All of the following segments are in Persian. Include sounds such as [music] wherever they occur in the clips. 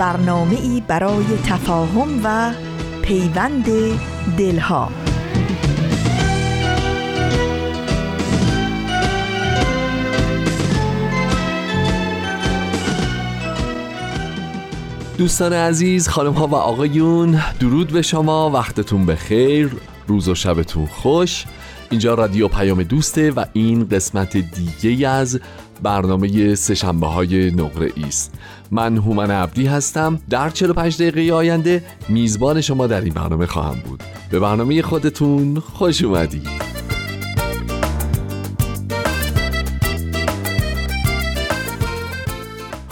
برنامه ای برای تفاهم و پیوند دلها. دوستان عزیز خانم ها و آقایون درود به شما وقتتون بخیر روز و شبتون خوش. اینجا رادیو پیام دوسته و این قسمت دیگه از برنامه سشنبه های نقره است. من هومن عبدی هستم. در 45 دقیقه آینده میزبان شما در این برنامه خواهم بود. به برنامه خودتون خوش اومدید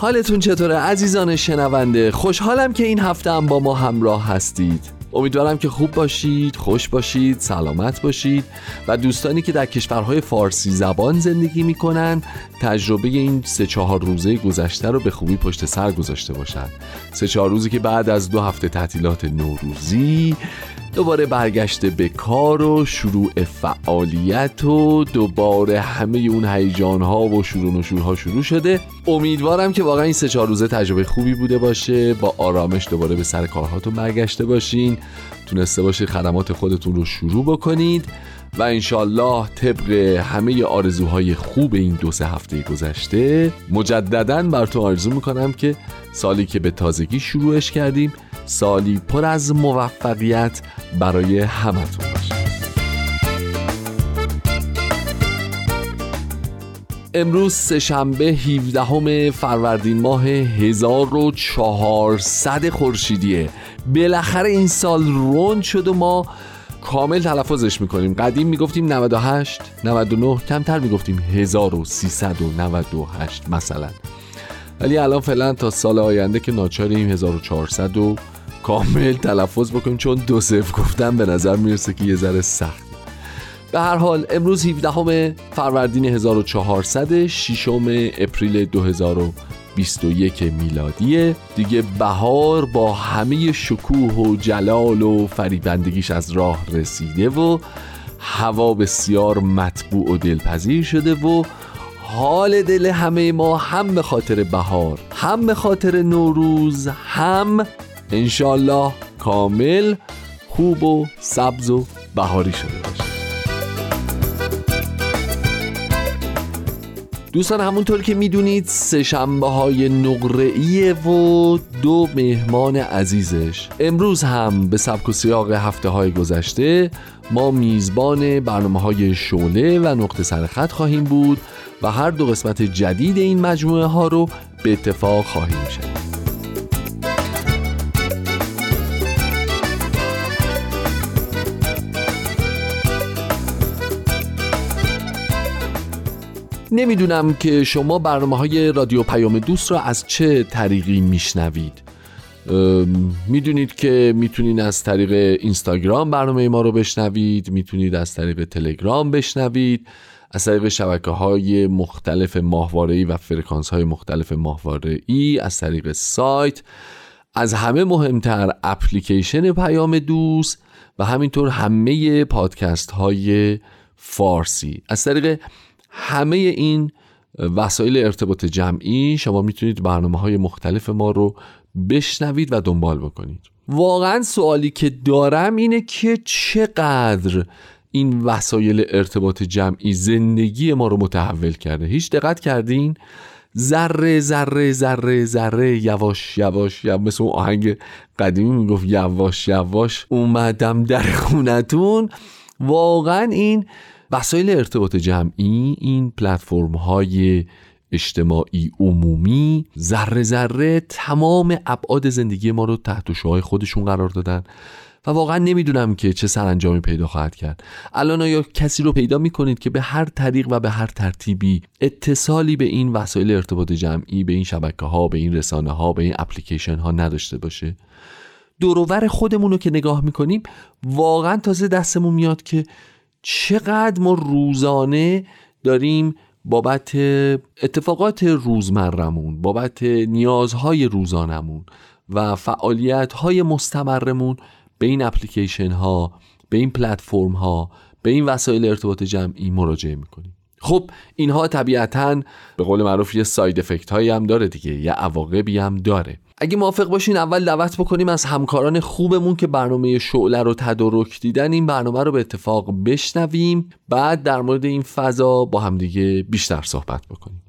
حالتون چطوره عزیزان شنونده؟ خوشحالم که این هفته هم با ما همراه هستید. امیدوارم که خوب باشید خوش باشید سلامت باشید و دوستانی که در کشورهای فارسی زبان زندگی می‌کنن تجربه این سه چهار روزه گذشته رو به خوبی پشت سر گذاشته باشند سه چهار روزی که بعد از دو هفته تعطیلات نوروزی دوباره برگشته به کار و شروع فعالیت و دوباره همه اون هیجان ها و شروع و شروع شده. امیدوارم که واقعا این سه چهار روزه تجربه خوبی بوده باشه. با آرامش دوباره به سر کارهاتون برگشته باشین. تونسته باشید خدمات خودتون رو شروع بکنید. و انشالله طبق همه آرزوهای خوب این دو سه هفته گذشته مجددا براتون آرزو می‌کنم که سالی که به تازگی شروعش کردیم سالی پر از موفقیت برای همتون باشه. امروز سهشنبه 17 فروردین ماه 1400 خورشیدیه. بالاخره این سال روند شد و ما کامل تلفظش می‌کنیم. قدیم می‌گفتیم 98 99 کمتر می‌گفتیم 1398 مثلا. ولی الان فعلا تا سال آینده که ناچاریم 1400 و کامل تلفظ بکنیم چون دو صفر گفتم به نظر می‌رسه که یه ذره سخت. به هر حال امروز 17 فروردین 1400 ششم اپریل 2021 میلادیه. دیگه بهار با همه شکوه و جلال و فریبندگیش از راه رسیده و هوا بسیار مطبوع و دلپذیر شده و حال دل همه ما هم به خاطر بهار هم به خاطر نوروز هم انشالله کامل خوب و سبز و بهاری شده باشه. دوستان همونطور که می‌دونید سه شنبه های نقره‌ایه و دو مهمان عزیزش. امروز هم به سبک و سیاق هفته های گذشته ما میزبان برنامه های شوله و نقطه سرخط خواهیم بود و هر دو قسمت جدید این مجموعه ها رو به اتفاق خواهیم شد نمی‌دونم که شما برنامه های رادیو پیام دوست را از چه طریقی میشنوید. می‌دونید که می‌تونید از طریق اینستاگرام برنامه ما رو بشنوید می‌تونید از طریق تلگرام بشنوید. از طریق شبکه های مختلف ماهواره و فرکانس های مختلف ماهواره از طریق سایت. از همه مهمتر اپلیکیشن پیام دوست و همینطور همه پادکست های فارسی. از طریق همه این وسایل ارتباط جمعی شما می‌تونید برنامه های مختلف ما رو بشنوید و دنبال بکنید. واقعا سوالی که دارم اینه که چقدر این وسایل ارتباط جمعی زندگی ما رو متحول کرده. هیچ دقت کردین؟ ذره ذره ذره ذره یواش یواش یا مثل اون آهنگ قدیمی می‌گفت یواش یواش اومدم در خونتون. واقعا این وسایل ارتباط جمعی این پلتفرم های اجتماعی عمومی ذره ذره تمام ابعاد زندگی ما رو تحت شعای خودشون قرار دادن و واقعا نمی‌دونم که چه سرانجامی پیدا خواهد کرد. الان آیا کسی رو پیدا می‌کنید که به هر طریق و به هر ترتیبی اتصالی به این وسایل ارتباط جمعی به این شبکه ها به این رسانه ها به این اپلیکیشن ها نداشته باشه؟ دورور خودمون رو که نگاه می‌کنیم واقعا تازه دستمون میاد که چقدر ما روزانه داریم بابت اتفاقات روزمرمون بابت نیازهای روزانمون و فعالیت های مستمرمون به این اپلیکیشن ها به این پلتفرم ها به این وسایل ارتباط جمعی مراجعه می‌کنیم. خب اینها طبیعتا به قول معروف یه ساید افکت هایی هم داره دیگه یه عواقبی هم داره. اگه موافق باشین اول دعوت بکنیم از همکاران خوبمون که برنامه شعله رو تدارک دیدن این برنامه رو به اتفاق بشنویم. بعد در مورد این فضا با همدیگه بیشتر صحبت بکنیم.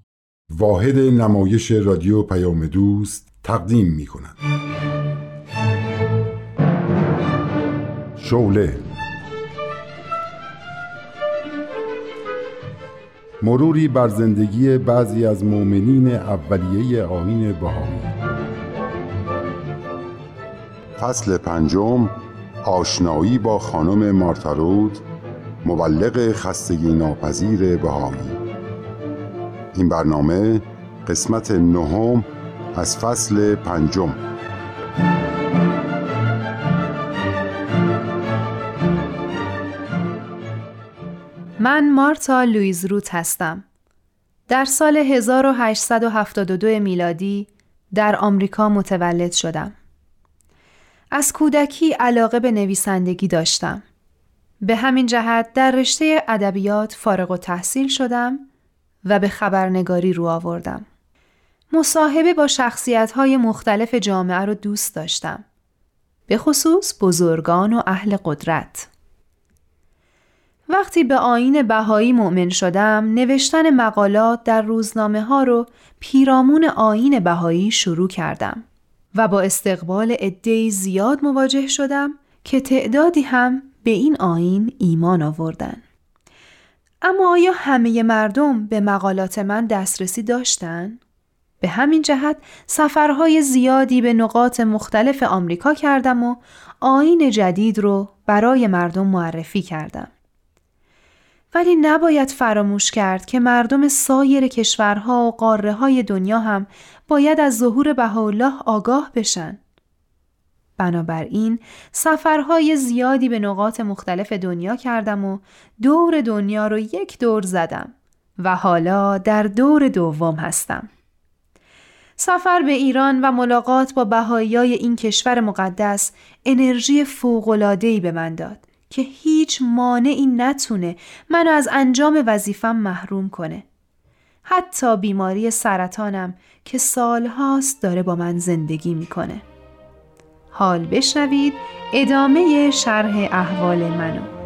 واحد نمایش رادیو پیام دوست تقدیم می کند شعله. مروری بر زندگی بعضی از مؤمنین اولیه آین بهایی. فصل پنجم آشنایی با خانم مارتارود مبلغ خستگی ناپذیر بهایی این برنامه قسمت نهم از فصل پنجم من مارتا لویز روت هستم. در سال 1872 میلادی در آمریکا متولد شدم. از کودکی علاقه به نویسندگی داشتم. به همین جهت در رشته ادبیات فارغ و تحصیل شدم و به خبرنگاری رو آوردم. مصاحبه با شخصیت های مختلف جامعه رو دوست داشتم. به خصوص بزرگان و اهل قدرت. وقتی به آین بهایی مؤمن شدم نوشتن مقالات در روزنامه ها رو پیرامون آین بهایی شروع کردم و با استقبال عدهای زیاد مواجه شدم که تعدادی هم به این آین ایمان آوردن. اما آیا همه مردم به مقالات من دسترسی داشتن؟ به همین جهت سفرهای زیادی به نقاط مختلف آمریکا کردم و آین جدید رو برای مردم معرفی کردم. ولی نباید فراموش کرد که مردم سایر کشورها و قاره های دنیا هم باید از ظهور بهاءالله آگاه بشن. بنابراین سفرهای زیادی به نقاط مختلف دنیا کردم و دور دنیا رو یک دور زدم و حالا در دور دوم هستم. سفر به ایران و ملاقات با بهاییای این کشور مقدس انرژی فوق‌العاده‌ای به من داد. که هیچ مانعی نتونه منو از انجام وظیفم محروم کنه. حتی بیماری سرطانم که سالهاست داره با من زندگی می‌کنه. حال بشنوید ادامه شرح احوال منو.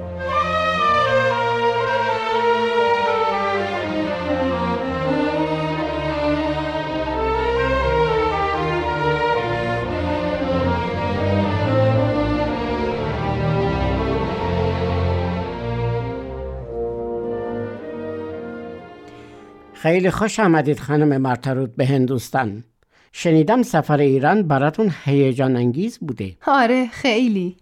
خیلی خوش آمدید خانم مرترود به هندوستان. شنیدم سفر ایران براتون هیجان انگیز بوده. آره خیلی.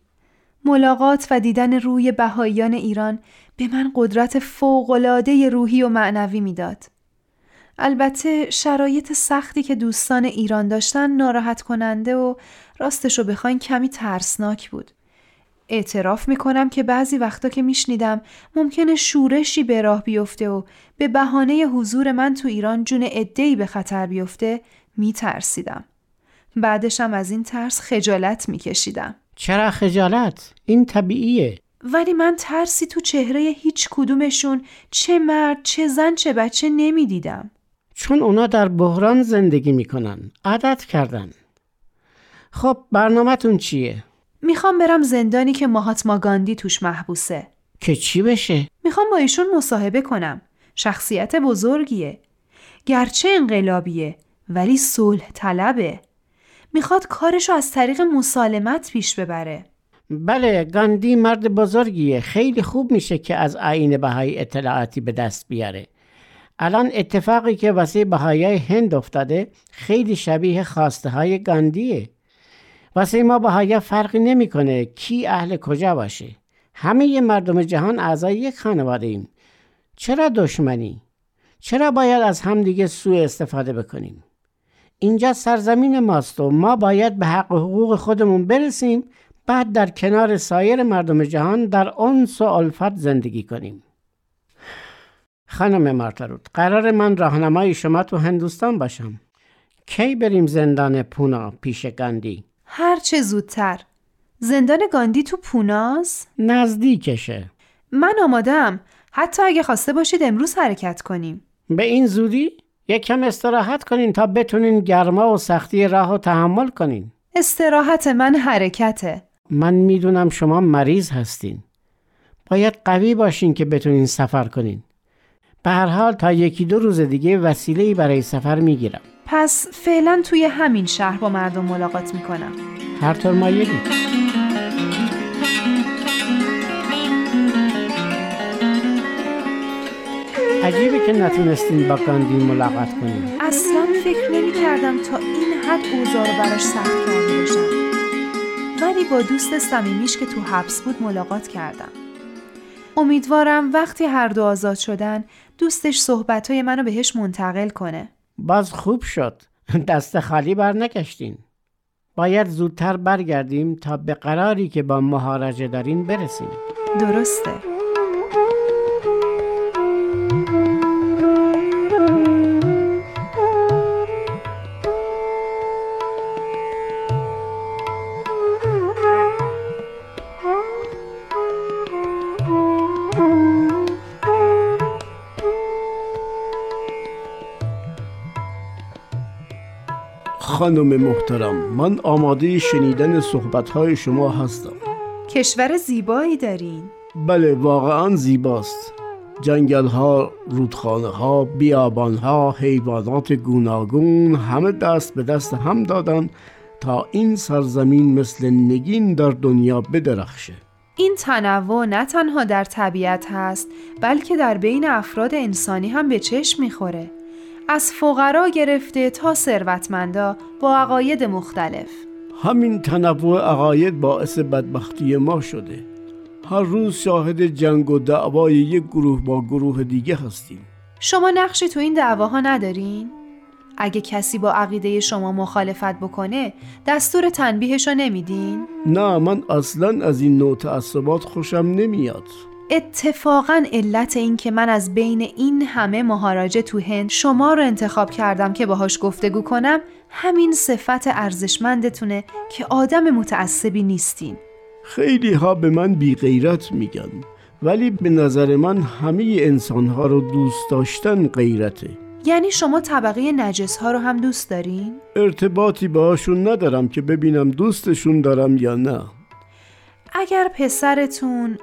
ملاقات و دیدن روی بهاییان ایران به من قدرت فوقالعاده روحی و معنوی می‌داد. البته شرایط سختی که دوستان ایران داشتن ناراحت کننده و راستشو بخواین کمی ترسناک بود. اعتراف می‌کنم که بعضی وقتا که میشنیدم ممکنه شورشی به راه بیفته و به بهانه حضور من تو ایران جون عدهای به خطر بیفته میترسیدم. بعدشم از این ترس خجالت میکشیدم. چرا خجالت؟ این طبیعیه. ولی من ترسی تو چهره هیچ کدومشون چه مرد چه زن چه بچه نمی‌دیدم. چون اونا در بحران زندگی می‌کنن. عادت کردن. خب برنامهتون چیه؟ می‌خوام برم زندانی که ماهاتما گاندی توش محبوسه. که چی بشه؟ می‌خوام با ایشون مصاحبه کنم. شخصیت بزرگیه. گرچه انقلابیه ولی صلح طلبه. می‌خواد کارشو از طریق مسالمت پیش ببره. بله گاندی مرد بزرگیه خیلی خوب میشه که از آین بهایی اطلاعاتی به دست بیاره الان اتفاقی که واسه بهایی هند افتاده خیلی شبیه خواسته های گاندیه واسه ما بهایا فرقی نمی‌کنه کی اهل کجا باشه. همه مردم جهان اعضای یک خانواده ایم. چرا دشمنی؟ چرا باید از همدیگه سوء استفاده بکنیم؟ اینجا سرزمین ماست و ما باید به حق و حقوق خودمون برسیم بعد در کنار سایر مردم جهان در انس و الفت زندگی کنیم. خانم مارتروت قرار من راهنمای شما تو هندوستان باشم. کی بریم زندان پونا پیش گاندی؟ هر چه زودتر. زندان گاندی تو پوناز؟ نزدیکشه. من آمادم حتی اگه خواسته باشید امروز حرکت کنیم. به این زودی؟ یک کم استراحت کنین تا بتونین گرما و سختی راه و تحمل کنین. استراحت من حرکته. من می‌دونم شما مریض هستین. باید قوی باشین که بتونین سفر کنین. به هر حال تا یکی دو روز دیگه وسیله برای سفر می‌گیرم. پس فعلا توی همین شهر با مردم ملاقات می‌کنم. هر طور مایلی. عجیبه که نتونستین با گاندی ملاقات کنین اصلا فکر نمی کردم تا این حد اوضاع رو براش سخت کرده باشم. ولی با دوست صمیمیش که تو حبس بود ملاقات کردم. امیدوارم وقتی هر دو آزاد شدن دوستش صحبتهای منو بهش منتقل کنه. باز خوب شد. [laughs] دست خالی بر نکشتین باید زودتر برگردیم تا به قراری که با مهارجه دارین برسیم. درسته. خانم محترم من آماده شنیدن صحبتهای شما هستم. کشور زیبایی دارین؟ بله واقعا زیباست. جنگل ها، رودخانه ها، بیابان ها، حیوانات گوناگون همه دست به دست هم دادن تا این سرزمین مثل نگین در دنیا بدرخشه. این تنوع نه تنها در طبیعت هست بلکه در بین افراد انسانی هم به چشم می‌خوره. از فقرا گرفته تا ثروتمندا با عقاید مختلف همین تنوع عقاید باعث بدبختی ما شده هر روز شاهد جنگ و دعوای یک گروه با گروه دیگه هستیم شما نقشی تو این دعواها ندارین؟ اگه کسی با عقیده شما مخالفت بکنه دستور تنبیهشو نمیدین؟ نه من اصلا از این نوع تعصبات خوشم نمیاد اتفاقا علت این که من از بین این همه مهاراجه تو هند شما رو انتخاب کردم که باهاش گفتگو کنم همین صفت ارزشمندتونه که آدم متعصبی نیستین. خیلی ها به من بی غیرت میگن ولی به نظر من همه انسان ها رو دوست داشتن غیرته. یعنی شما طبقه نجس ها رو هم دوست دارین؟ ارتباطی باهاشون ندارم که ببینم دوستشون دارم یا نه. اگر پسرتون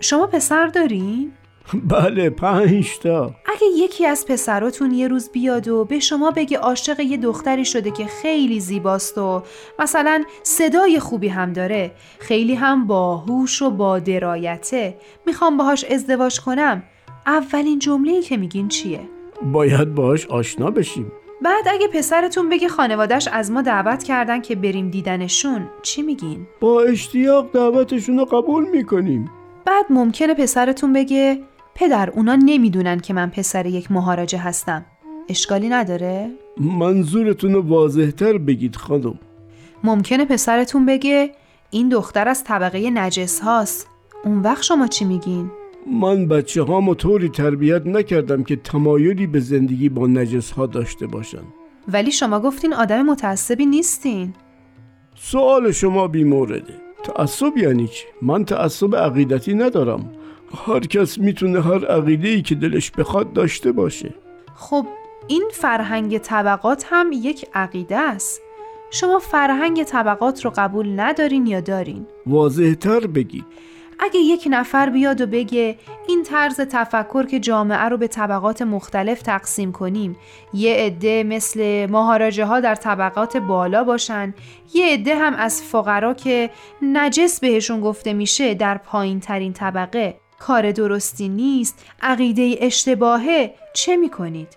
شما پسر دارین؟ بله پنج تا اگه یکی از پسراتون یه روز بیاد و به شما بگه عاشق یه دختری شده که خیلی زیباست و مثلا صدای خوبی هم داره خیلی هم باهوش و با درایته می‌خوام باهاش ازدواج کنم اولین جمله‌ای که میگین چیه؟ باید باش آشنا بشیم بعد اگه پسرتون بگه خانوادش از ما دعوت کردن که بریم دیدنشون چی میگین؟ با اشتیاق دعوتشون رو قبول می‌کنیم بعد ممکنه پسرتون بگه پدر اونا نمی‌دونن که من پسر یک مهاراجه هستم. اشکالی نداره؟ منظورتون رو واضحتر بگید خانم. ممکنه پسرتون بگه این دختر از طبقه نجس هاست. اون وقت شما چی میگین؟ من بچه هامو طوری تربیت نکردم که تمایلی به زندگی با نجس ها داشته باشن. ولی شما گفتین آدم متعصبی نیستین. سوال شما بی مورده تعصب یعنی چی؟ من تعصب عقیدتی ندارم هر کس می‌تونه هر عقیده ای که دلش بخواد داشته باشه خب این فرهنگ طبقات هم یک عقیده است شما فرهنگ طبقات رو قبول ندارین یا دارین؟ واضحتر بگید اگه یک نفر بیاد و بگه این طرز تفکر که جامعه رو به طبقات مختلف تقسیم کنیم یه عده مثل مهاراجه ها در طبقات بالا باشن یه عده هم از فقرا که نجس بهشون گفته میشه در پایین ترین طبقه کار درستی نیست عقیده اشتباهه چه می‌کنید؟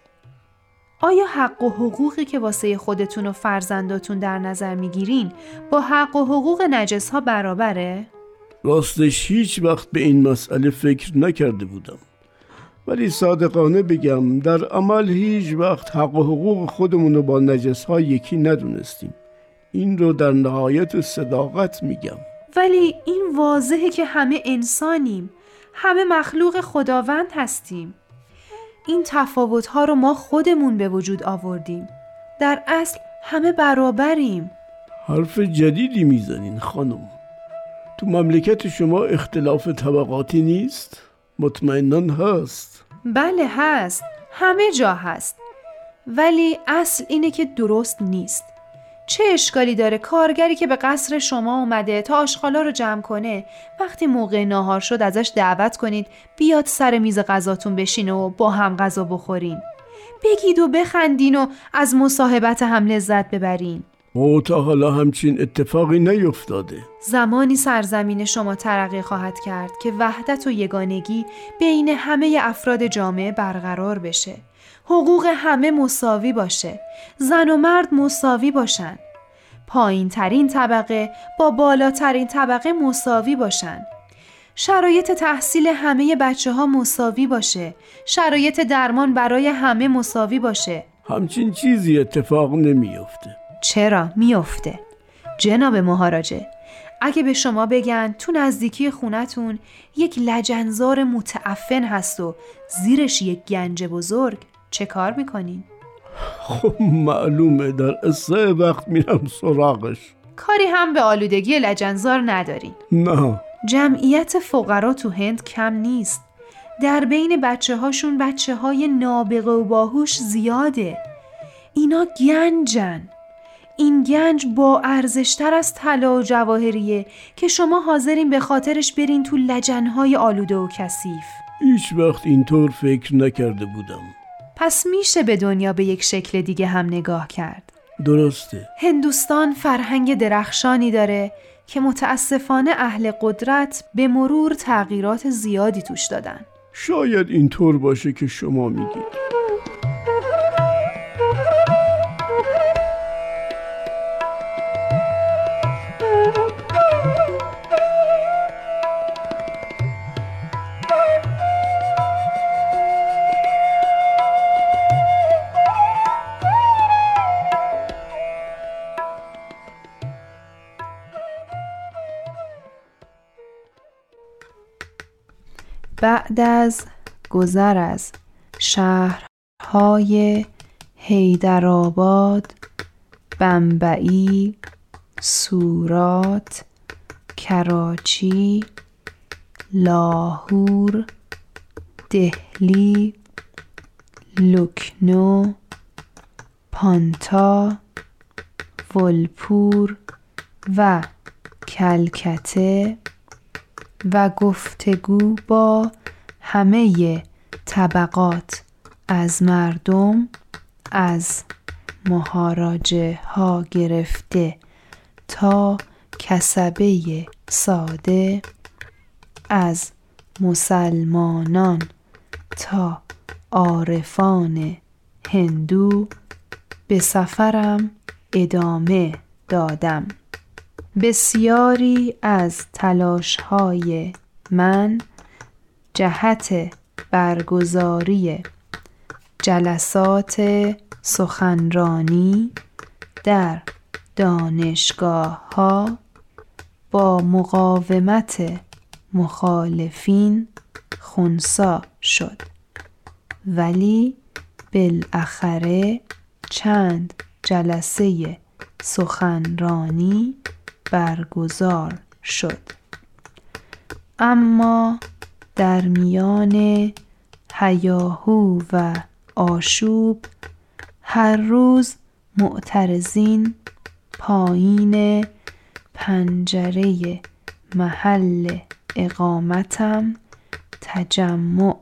آیا حق و حقوقی که واسه خودتون و فرزنداتون در نظر می‌گیرین با حق و حقوق نجس ها برابره؟ راستش هیچ وقت به این مسئله فکر نکرده بودم. ولی صادقانه بگم در عمل هیچ وقت حق و حقوق خودمون رو با نجس ها یکی ندونستیم. این رو در نهایت صداقت میگم. ولی این واضحه که همه انسانیم. همه مخلوق خداوند هستیم. این تفاوت ها رو ما خودمون به وجود آوردیم. در اصل همه برابریم. حرف جدیدی می‌زنین خانم. تو مملکت شما اختلاف طبقاتی نیست؟ مطمئنان هست. بله هست. همه جا هست. ولی اصل اینه که درست نیست. چه اشکالی داره کارگری که به قصر شما اومده تا آشغالا رو جمع کنه وقتی موقع ناهار شد ازش دعوت کنید بیاد سر میز غذاتون بشینه و با هم غذا بخورین؟ بگید و بخندین و از مصاحبت هم لذت ببرین. او تا حالا همچین اتفاقی نیفتاده. زمانی سرزمین شما ترقی خواهد کرد که وحدت و یگانگی بین همه افراد جامعه برقرار بشه. حقوق همه مساوی باشه. زن و مرد مساوی باشن. پایین ترین طبقه با بالاترین طبقه مساوی باشن. شرایط تحصیل همه بچه ها مساوی باشه. شرایط درمان برای همه مساوی باشه. همچین چیزی اتفاق نمیافته. چرا میافته؟ جناب مهاراجه اگه به شما بگن تو نزدیکی خونتون یک لجنزار متعفن هست و زیرش یک گنج بزرگ چه کار می‌کنین؟ خب معلومه در اسه وقت میرم سراغش. کاری هم به آلودگی لجنزار ندارین. نه. جمعیت فقرا تو هند کم نیست. در بین بچه هاشون بچه های نابغه و باهوش زیاده. اینا گنجن. این گنج با ارزشتر از طلا و جواهریه که شما حاضرین به خاطرش برین تو لجنهای آلوده و کثیف. هیچ وقت اینطور فکر نکرده بودم. پس میشه به دنیا به یک شکل دیگه هم نگاه کرد. درسته. هندوستان فرهنگ درخشانی داره که متاسفانه اهل قدرت به مرور تغییرات زیادی توش دادن. شاید اینطور باشه که شما میگید. بعد از گذر از شهرهای هیدرآباد، بمبئی، سورات، کراچی، لاهور، دهلی، لکنو، پانتا، ولپور و کلکته و گفتگو با همه طبقات از مردم از مهاراجه ها گرفته تا کسبه ساده از مسلمانان تا عارفان هندو به سفرم ادامه دادم. بسیاری از تلاش های من جهت برگزاری جلسات سخنرانی در دانشگاه ها با مقاومت مخالفین خونسا شد. ولی بالاخره چند جلسه سخنرانی برگزار شد. اما در میان هیاهو و آشوب هر روز معترضین پایین پنجره محل اقامتم تجمع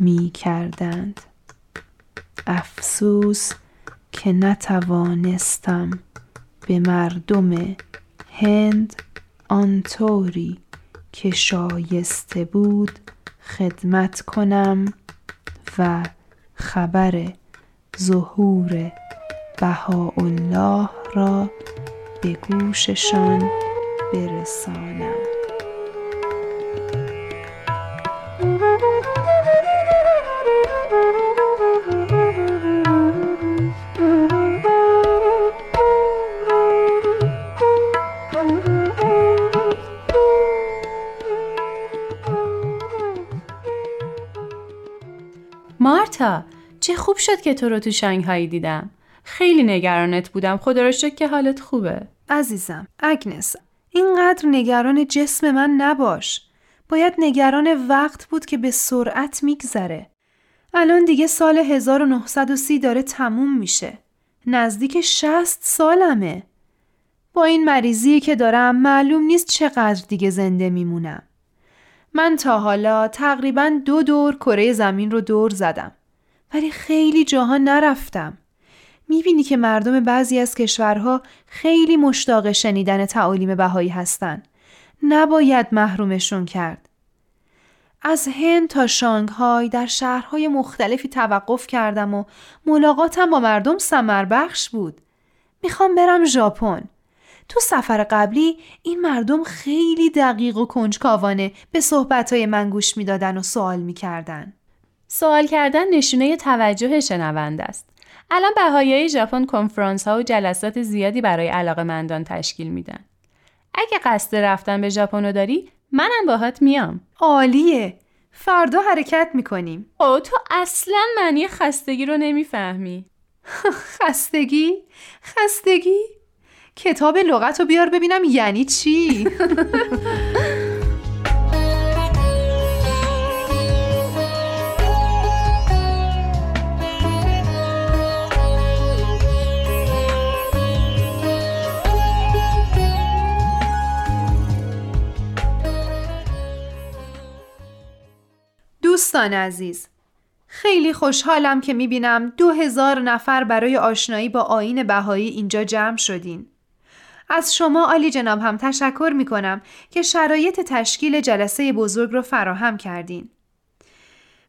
می کردند افسوس که نتوانستم به مردم هند آنطوری که شایسته بود خدمت کنم و خبر ظهور بهاءالله را به گوششان برسانم. خوب شد که تو رو تو شنگهایی دیدم. خیلی نگرانت بودم. خدا رو شکر که حالت خوبه. عزیزم اگنس اینقدر نگران جسم من نباش. باید نگران وقت بود که به سرعت میگذره. الان دیگه سال 1930 داره تموم میشه. نزدیک 60 سالمه. با این مریضی که دارم معلوم نیست چقدر دیگه زنده میمونم. من تا حالا تقریبا دو دور کره زمین رو دور زدم. ولی خیلی جاها نرفتم می‌بینی که مردم بعضی از کشورها خیلی مشتاق شنیدن تعالیم بهایی هستن. نباید محرومشون کرد. از هند تا شانگهای در شهرهای مختلفی توقف کردم و ملاقاتم با مردم سمر بخش بود. می‌خوام برم ژاپن. تو سفر قبلی این مردم خیلی دقیق و کنجکاوانه به صحبتهای من گوش می‌دادن و سوال می‌کردن. سوال کردن نشونه توجه شنونده است. الان بهایای ژاپن کنفرانس ها و جلسات زیادی برای علاقه مندان تشکیل میدن. اگه قصد رفتن به ژاپن داری منم باهات میام. عالیه. فردا حرکت می‌کنیم. او تو اصلا معنی خستگی رو نمی‌فهمی. [laughs] خستگی؟ خستگی؟ کتاب لغت رو بیار ببینم یعنی چی؟ [laughs] دوستان عزیز خیلی خوشحالم که می‌بینم دو هزار نفر برای آشنایی با آین بهایی اینجا جمع شدین. از شما علی جناب هم تشکر می‌کنم که شرایط تشکیل جلسه بزرگ رو فراهم کردین.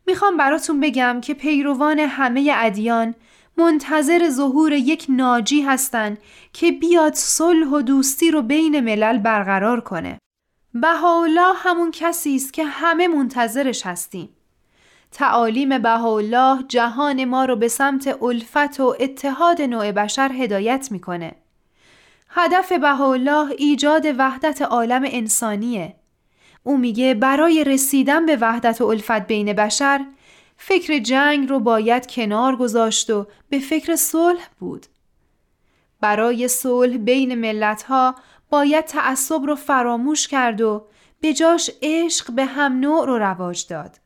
می‌خوام براتون بگم که پیروان همه ادیان منتظر ظهور یک ناجی هستن که بیاد صلح و دوستی رو بین ملل برقرار کنه. بهاءالله همون کسی است که همه منتظرش هستیم. تعالیم بهاءالله جهان ما رو به سمت الفت و اتحاد نوع بشر هدایت می‌کنه. هدف بهاءالله ایجاد وحدت عالم انسانیه. او میگه برای رسیدن به وحدت و الفت بین بشر فکر جنگ رو باید کنار گذاشت و به فکر صلح بود. برای صلح بین ملت ها باید تعصب رو فراموش کرد و به جاش عشق به هم نوع رو رواج داد.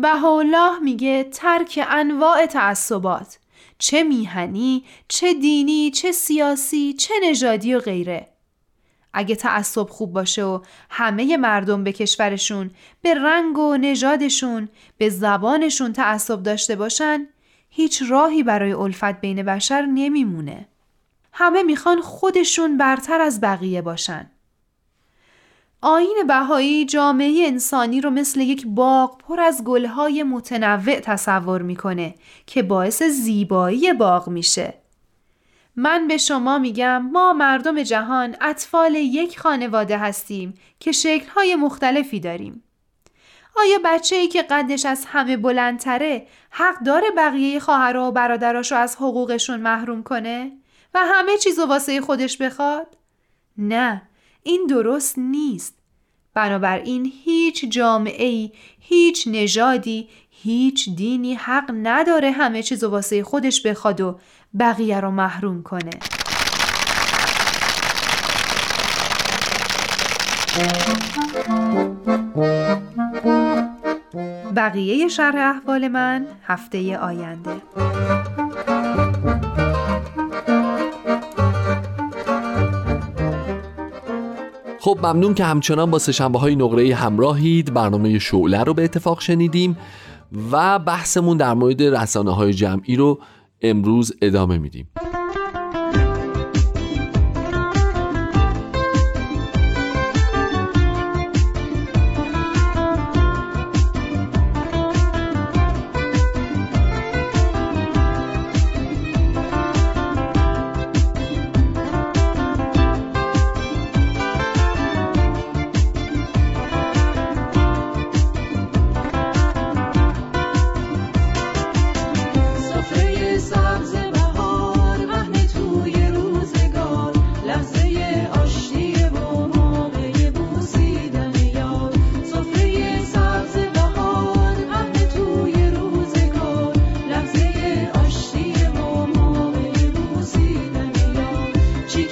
بهاءالله میگه ترک انواع تعصبات چه میهنی، چه دینی، چه سیاسی، چه نژادی و غیره. اگه تعصب خوب باشه و همه مردم به کشورشون به رنگ و نژادشون به زبانشون تعصب داشته باشن هیچ راهی برای الفت بین بشر نمیمونه. همه می‌خوان خودشون برتر از بقیه باشن. آین بهایی جامعه انسانی رو مثل یک باغ پر از گلهای متنوع تصور می‌کنه که باعث زیبایی باغ میشه. من به شما میگم ما مردم جهان اطفال یک خانواده هستیم که شکلهای مختلفی داریم. آیا بچه ای که قدش از همه بلندتره حق داره بقیه خواهر و برادراش رو از حقوقشون محروم کنه و همه چیز واسه خودش بخواد؟ نه این درست نیست. بنابراین هیچ جامعه هیچ نژادی، هیچ دینی حق نداره همه چیز واسه خودش بخواد و بقیه رو محروم کنه. بقیه شرح احوال من هفته آینده خب ممنون که همچنان با سشنبه های نقره همراهید. برنامه شعله رو به اتفاق شنیدیم و بحثمون در مورد رسانه های جمعی رو امروز ادامه میدیم.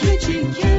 Küçük küçük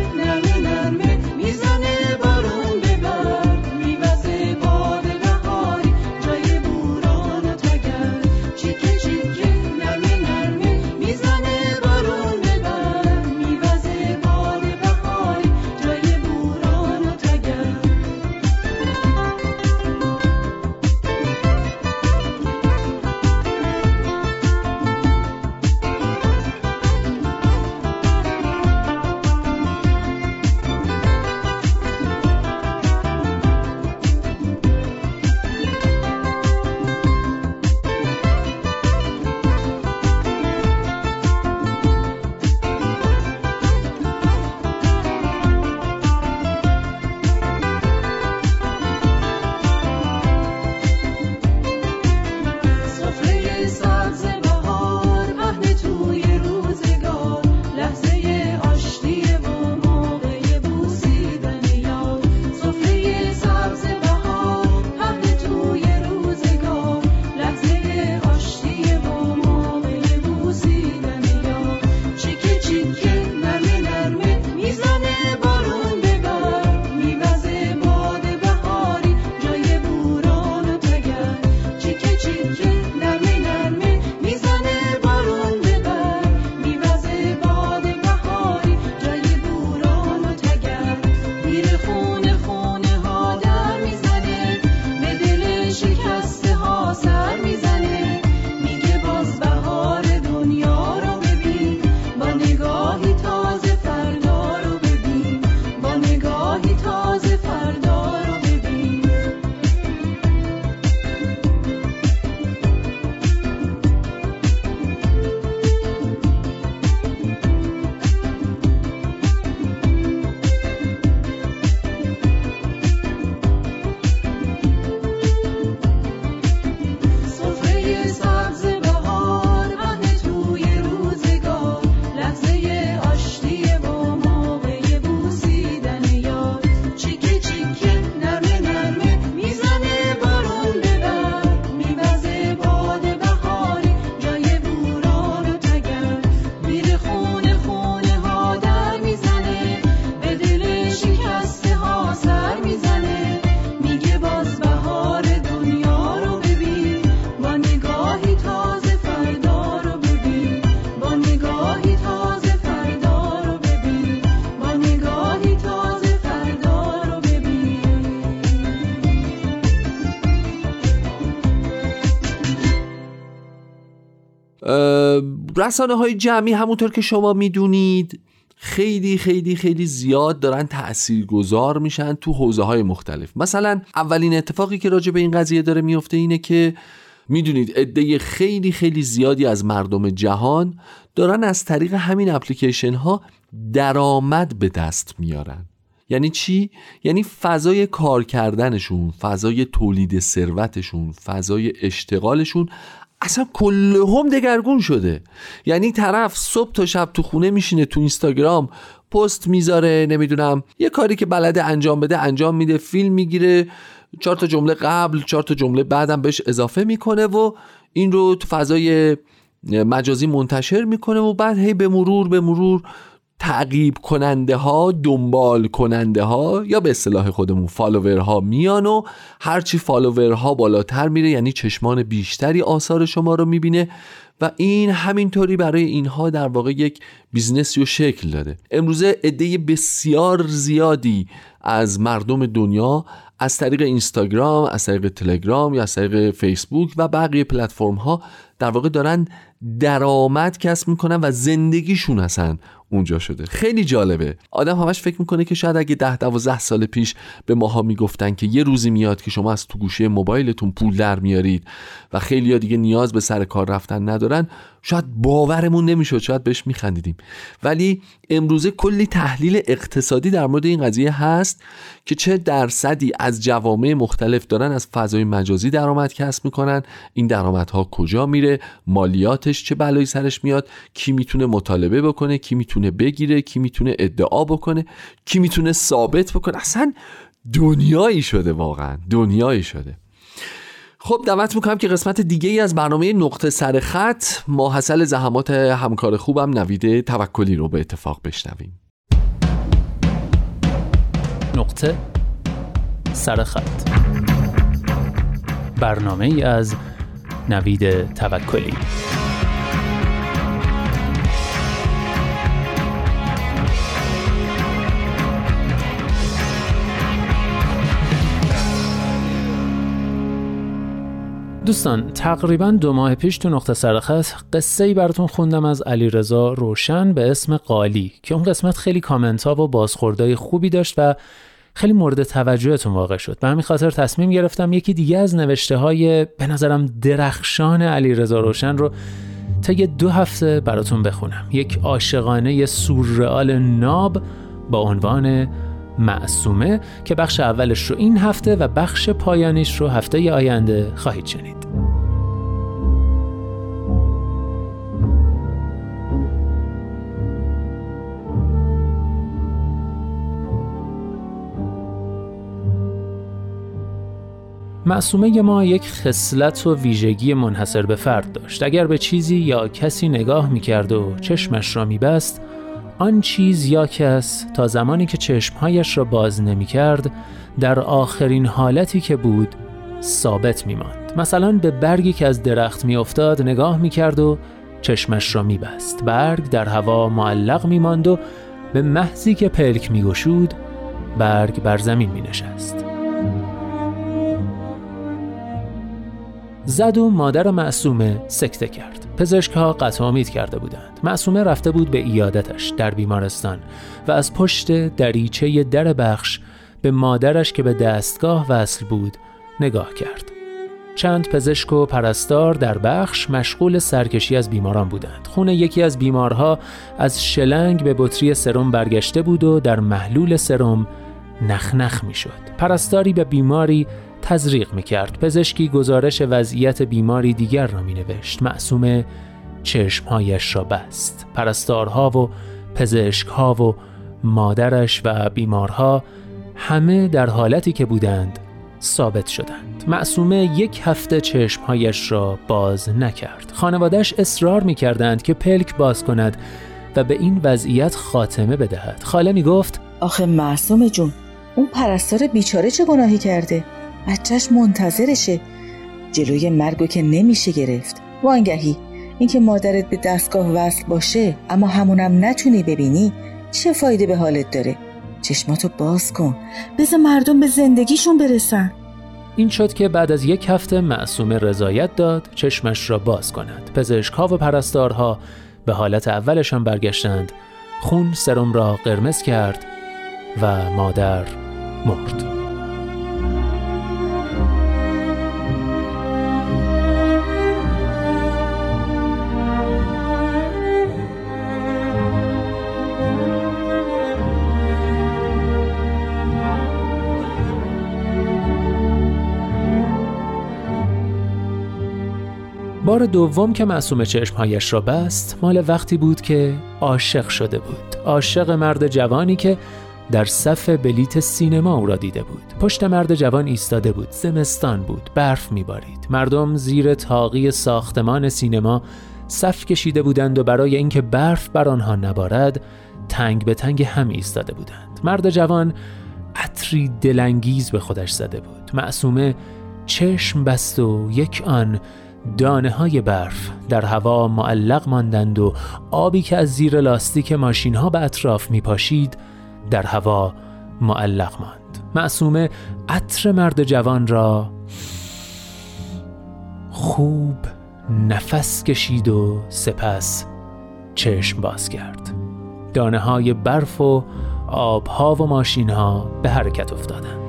رسانه های جمعی همونطور که شما می‌دونید خیلی خیلی خیلی زیاد دارن تأثیر گذار میشن تو حوزه های مختلف مثلا اولین اتفاقی که راجع به این قضیه داره میفته اینه که می‌دونید عده خیلی خیلی زیادی از مردم جهان دارن از طریق همین اپلیکیشن ها درآمد به دست میارن یعنی چی؟ یعنی فضای کار کردنشون فضای تولید ثروتشون فضای اشتغالشون اصلا کلهم دگرگون شده. یعنی طرف صبح تا شب تو خونه میشینه تو اینستاگرام پست می‌ذاره نمی‌دونم یه کاری که بلده انجام بده انجام میده فیلم می‌گیره چهار تا جمله قبل چهار تا جمله بعدم بهش اضافه می‌کنه و این رو تو فضای مجازی منتشر می‌کنه و بعد هی به مرور به مرور تعقیب کننده ها دنبال کننده ها یا به اصطلاح خودمون فالوور ها میان و هرچی follower ها بالاتر میره یعنی چشمان بیشتری آثار شما رو می‌بینه و این همینطوری برای اینها در واقع یک business ی و شکل داده امروزه عده بسیار زیادی از مردم دنیا از طریق اینستاگرام از طریق تلگرام یا از طریق فیسبوک و بقیه پلتفرم ها در واقع دارن درآمد کسب می‌کنن و زندگیشون هستن. اونجا شده. خیلی جالبه. آدم همش فکر می‌کنه که شاید اگه ده دوازده سال پیش به ماها می‌گفتن که یه روزی میاد که شما از تو گوشه موبایلتون پول در میارید و خیلی دیگه نیاز به سر کار رفتن ندارن شاید باورمون نمی‌شد شاید بهش میخندیدیم. ولی امروزه کلی تحلیل اقتصادی در مورد این قضیه هست که چه درصدی از جوامع مختلف دارن از فضای مجازی درآمد کسب می‌کنن این درآمدها کجا میره مالیاتش چه بلایی سرش میاد کی می‌تونه مطالبه بکنه کی می‌تونه بگیره کی می‌تونه ادعا بکنه کی می‌تونه ثابت بکنه. اصلا دنیایی شده واقعا دنیایی شده. خب دعوت می‌کنم که قسمت دیگه ای از برنامه نقطه سر خط ماحصل زحمات همکار خوبم نویده توکلی رو به اتفاق بشنویم. نقطه سر خط. برنامه ای از نوید توکلی. دوستان تقریبا دو ماه پیش تو نقطه سرخط قصه ای براتون خوندم از علی رضا روشن به اسم قالی که اون قسمت خیلی کامنت ها و بازخوردهای خوبی داشت و خیلی مورد توجهتون واقع شد. به همین خاطر تصمیم گرفتم یکی دیگه از نوشته های به نظرم درخشان علی رضا روشن رو تا یه دو هفته براتون بخونم. یک عاشقانه سورئال ناب با عنوان معصومه که بخش اولش رو این هفته و بخش پایانیش رو هفته آینده خواهید شنید. معصومه ما یک خصلت و ویژگی منحصر به فرد داشت. اگر به چیزی یا کسی نگاه می‌کرد و چشمش را میبست آن چیز یا کس تا زمانی که چشمهایش را باز نمی کرد در آخرین حالتی که بود ثابت می ماند. مثلا به برگی که از درخت می افتاد نگاه می کرد و چشمش را می بست. برگ در هوا معلق می ماند و به محضی که پلک می گشود برگ بر زمین می نشست. زد و مادر معصومه سکته کرد پزشک ها قطع امید کرده بودند معصومه رفته بود به ایادتش در بیمارستان و از پشت دریچه در بخش به مادرش که به دستگاه وصل بود نگاه کرد چند پزشک و پرستار در بخش مشغول سرکشی از بیماران بودند. خون یکی از بیمارها از شلنگ به بطری سرم برگشته بود و در محلول سرم نخنخ می شد. پرستاری به بیماری تزریق می کرد. پزشکی گزارش وضعیت بیماری دیگر را می نوشت. معصومه چشمهایش را بست. پرستارها و پزشکها و مادرش و بیمارها همه در حالتی که بودند ثابت شدند. معصومه یک هفته چشمهایش را باز نکرد. خانوادش اصرار می کردند که پلک باز کند و به این وضعیت خاتمه بدهد. خاله می گفت آخه معصومه جون اون پرستار بیچاره چه گناهی کرده؟ بچهش منتظرشه. جلوی مرگو که نمیشه گرفت. وانگهی. اینکه مادرت به دستگاه وصل باشه اما همونم نتونی ببینی چه فایده به حالت داره؟ چشماتو باز کن. بذار مردم به زندگیشون برسن. این شد که بعد از یک هفته معصومه رضایت داد چشمش را باز کند. پزشکها و پرستارها به حالت اولشان برگشتند. خون سرم را قرمز کرد و مادر مرد. بار دوم که معصوم چشمهایش را بست مال وقتی بود که عاشق شده بود. عاشق مرد جوانی که در صف بلیت سینما او را دیده بود. پشت مرد جوان ایستاده بود زمستان بود برف میبارید. مردم زیر تاقی ساختمان سینما صف کشیده بودند و برای اینکه برف بر آنها نبارد تنگ به تنگ هم ایستاده بودند. مرد جوان عطری دلانگیز به خودش زده بود. معصومه چشم بست و یک آن دانه های برف در هوا معلق ماندند و آبی که از زیر لاستیک ماشین ها به اطراف می پاشید در هوا معلق ماند. معصومه عطر مرد جوان را خوب نفس کشید و سپس چشم باز کرد دانه های برف و آبها و ماشین ها به حرکت افتادند.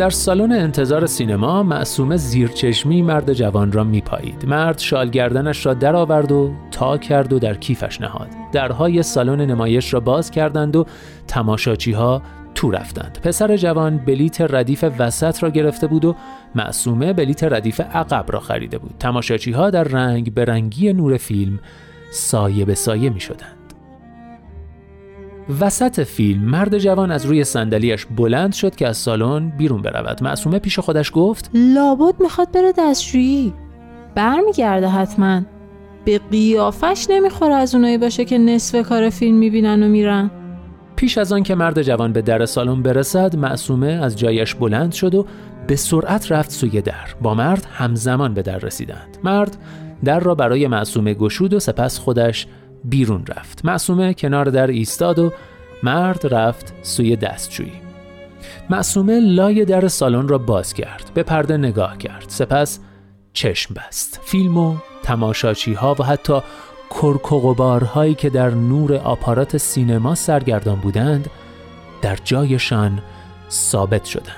در سالن انتظار سینما معصومه زیرچشمی مرد جوان را میپایید. مرد شال گردنش را درآورد و تا کرد و در کیفش نهاد. درهای سالن نمایش را باز کردند و تماشاچی ها تو رفتند. پسر جوان بلیت ردیف وسط را گرفته بود و معصومه بلیت ردیف عقب را خریده بود. تماشاچی ها در رنگ به رنگی نور فیلم سایه به سایه می شدند وسط فیلم مرد جوان از روی صندلیاش بلند شد که از سالن بیرون برود. معصومه پیش خودش گفت لابد می‌خواد بره دستشویی. برمیگرده حتما. به قیافش نمی‌خوره از اونایی باشه که نصف کار فیلم می‌بینن و میرن. پیش از آن که مرد جوان به در سالن برسد معصومه از جایش بلند شد و به سرعت رفت سوی در. با مرد همزمان به در رسیدند. مرد در را برای معصومه گشود و سپس خودش بیرون رفت. معصومه کنار در ایستاد و مرد رفت سوی دستشویی. معصومه لای در سالن را باز کرد به پرده نگاه کرد. سپس چشم بست. فیلم و تماشاچی ها و حتی کرکوغبارهایی که در نور آپارات سینما سرگردان بودند در جایشان ثابت شدند.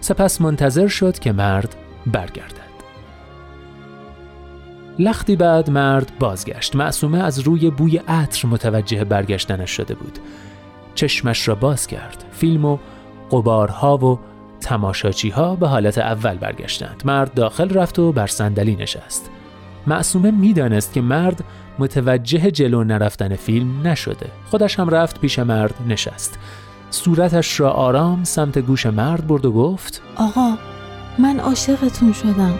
سپس منتظر شد که مرد برگردد. لختی بعد مرد بازگشت. معصومه از روی بوی عطر متوجه برگشتنش شده بود. چشمش را باز کرد. فیلم و قبارها و تماشاچی به حالت اول برگشتند. مرد داخل رفت و بر صندلی نشست. معصومه می‌دانست که مرد متوجه جلو نرفتن فیلم نشده. خودش هم رفت پیش مرد نشست. صورتش را آرام سمت گوش مرد برد و گفت آقا من عاشقتون شدم.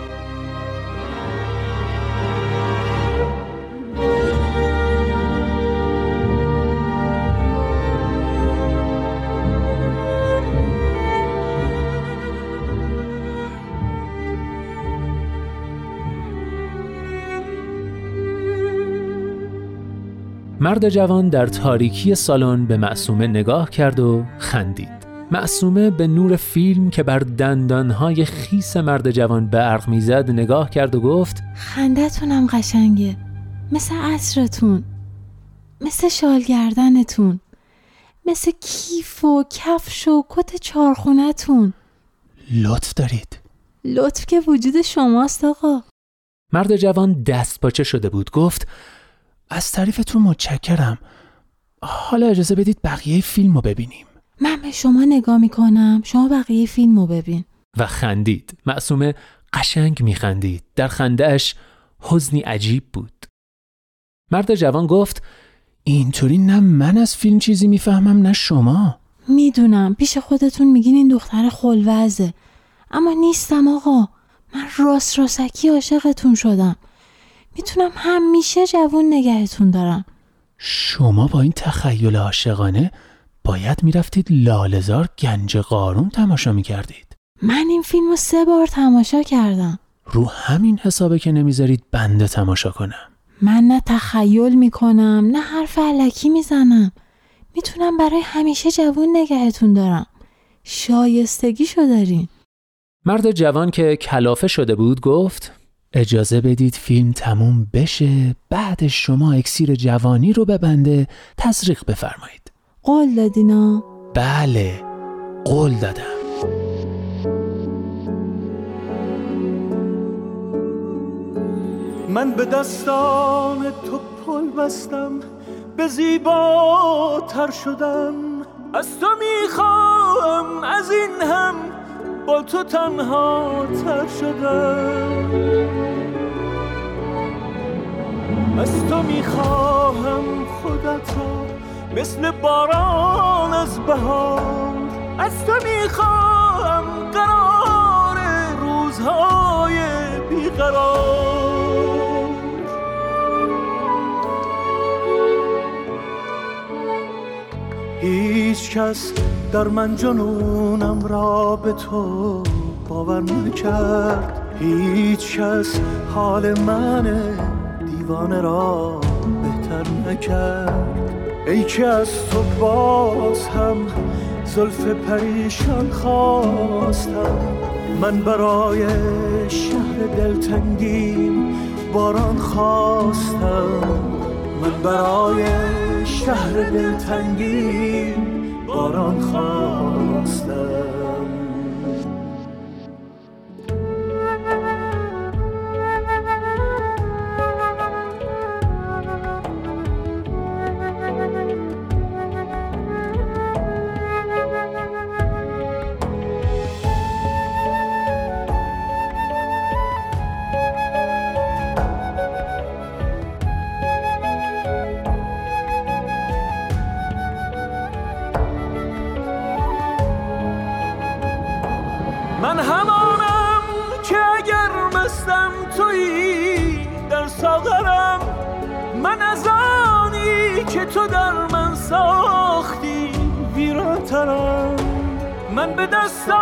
مرد جوان در تاریکی سالن به معصومه نگاه کرد و خندید. معصومه به نور فیلم که بر دندانهای خیس مرد جوان برق می‌زد نگاه کرد و گفت خندتونم قشنگه. مثل عصرتون. مثل شالگردنتون مثل کیف و کفش و کت چارخونتون لطف دارید. لطف که وجود شماست آقا. مرد جوان دست پاچه شده بود. گفت از تعریفتون متشکرم. حالا اجازه بدید بقیه فیلم رو ببینیم. من به شما نگاه می‌کنم. شما بقیه فیلم رو ببین. و خندید. معصومه قشنگ میخندید. در خندهش حزنی عجیب بود. مرد جوان گفت اینطوری نه من از فیلم چیزی می‌فهمم نه شما. می‌دونم. پیش خودتون میگین این دختر خلوزه. اما نیستم آقا. من راست راستکی عاشقتون شدم. می‌تونم همیشه جوون نگهتون دارم. شما با این تخیل عاشقانه باید می‌رفتید لالزار گنج قارون تماشا می‌کردید. من این فیلم رو سه بار تماشا کردم. رو همین حسابه که نمی‌ذارید بنده تماشا کنم. من نه تخیل می‌کنم نه حرف علکی می‌زنم. می‌تونم برای همیشه جوون نگهتون دارم. شایستگیشو دارین. مرد جوان که کلافه شده بود گفت اجازه بدید فیلم تموم بشه بعد شما اکسیر جوانی رو ببنده تزریق بفرمایید. قول دادینا؟ بله قول دادم. من به دستان تو پل بستم به زیباتر شدم. از تو می‌خواهم از این هم با تو تنها تر شدم. از تو می‌خواهم خودت را مثل باران از بهار. از تو می‌خواهم قرار روزهای بیقرار. هیچ کس در من جنونم را به تو باور نکرد. هیچ کس حال من دیوانه را بهتر نکرد. ای که از تو باز هم زلف پریشان خواستم. من برای شهر دلتنگیم باران خواستم. من برای شهر دلتنگیم باران خواستم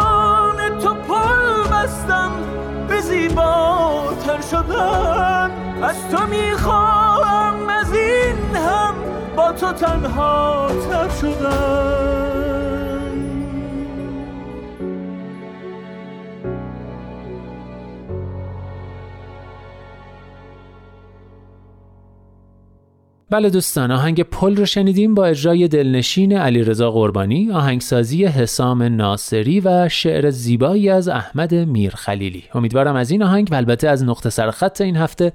دستان تو پل بستم به زیباتر شدن. از تو می‌خواهم از این هم با تو تنها تر شدن. بله دوستان آهنگ پل رو شنیدیم با اجرای دلنشین علیرضا قربانی آهنگسازی حسام ناصری و شعر زیبایی از احمد میرخلیلی. امیدوارم از این آهنگ و البته از نقطه سرخط این هفته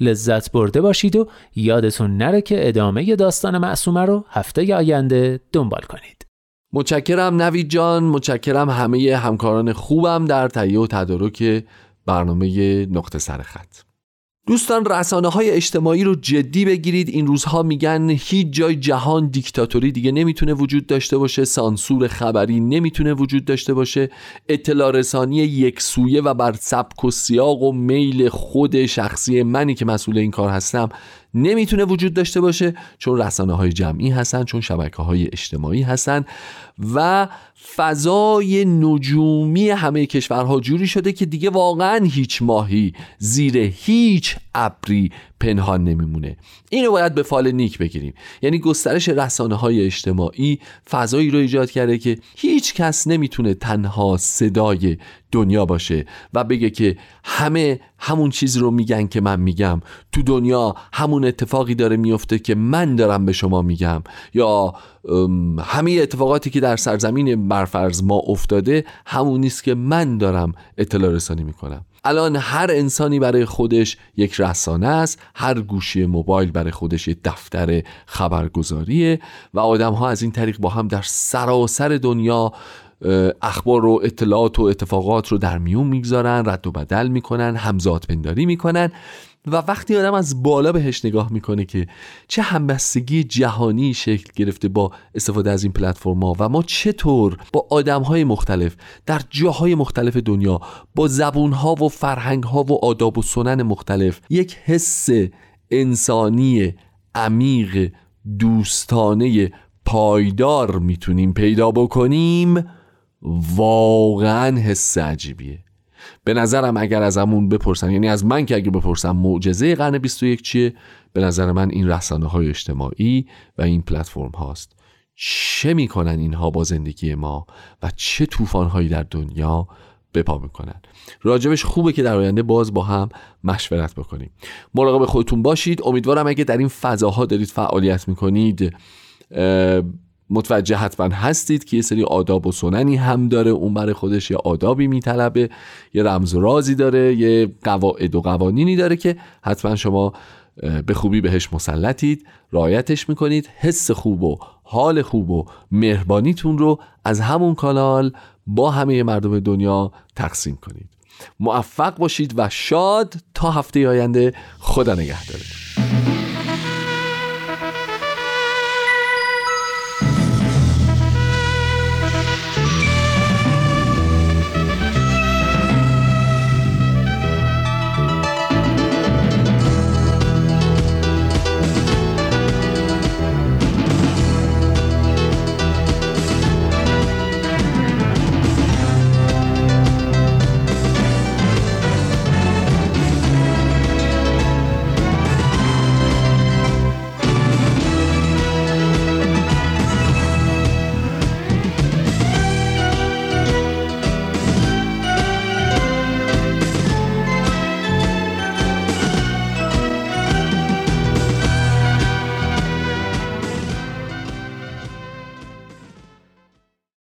لذت برده باشید و یادتون نره که ادامه داستان معصومه رو هفته آینده دنبال کنید. متشکرم نوید جان متشکرم همه همکاران خوبم در تهیه و تدارک برنامه نقطه سرخط دوستان رسانه های اجتماعی رو جدی بگیرید. این روزها میگن هیچ جای جهان دیکتاتوری دیگه نمی‌تونه وجود داشته باشه. سانسور خبری نمی‌تونه وجود داشته باشه. اطلاع رسانی یک سویه و بر سبک و سیاق و میل خود شخصی منی که مسئول این کار هستم نمی‌تونه وجود داشته باشه. چون رسانه های جمعی هستن چون شبکه های اجتماعی هستن. و فضای نجومی همه کشورها جوری شده که دیگه واقعا هیچ ماهی زیر هیچ ابری پنهان نمیمونه. اینو باید به فال نیک بگیریم. یعنی گسترش رسانه های اجتماعی فضایی رو ایجاد کرده که هیچ کس نمی‌تونه تنها صدای دنیا باشه و بگه که همه همون چیز رو میگن که من میگم. تو دنیا همون اتفاقی داره میفته که من دارم به شما میگم. یا همه اتفاقاتی که سرزمین برفرض ما افتاده همون نیست که من دارم اطلاع رسانی می‌کنم. الان هر انسانی برای خودش یک رسانه است هر گوشی موبایل برای خودش یک دفتر خبرگزاریه و آدم ها از این طریق با هم در سراسر دنیا اخبار و اطلاعات و اتفاقات رو در میون می‌گذارن رد و بدل می‌کنن همزاد پنداری می‌کنن. و وقتی آدم از بالا بهش نگاه می‌کنه که چه همبستگی جهانی شکل گرفته با استفاده از این پلتفرم ها و ما چطور با آدم های مختلف در جاهای مختلف دنیا با زبون ها و فرهنگ ها و آداب و سنن مختلف یک حس انسانی عمیق دوستانه پایدار می‌تونیم پیدا بکنیم واقعا حس عجیبیه. به نظرم اگر از همون بپرسن یعنی از من که اگه بپرسم معجزه قرن 21 چیه به نظر من این رسانه های اجتماعی و این پلتفرم هاست. چه می‌کنن اینها با زندگی ما و چه طوفان هایی در دنیا بپا می‌کنن؟ راجبش خوبه که در آینده باز با هم مشورت بکنیم. مراقب خودتون باشید. امیدوارم اگه در این فضاها دارید فعالیت می‌کنید متوجه حتما هستید که یه سری آداب و سننی هم داره. اون برای خودش یه آدابی میطلبه یه رمز و رازی داره یه قواعد و قوانینی داره که حتما شما به خوبی بهش مسلطید رایتش می‌کنید. حس خوب و حال خوب و مهربانیتون رو از همون کانال با همه مردم دنیا تقسیم کنید. موفق باشید و شاد تا هفته آینده. خدا نگهدارتون.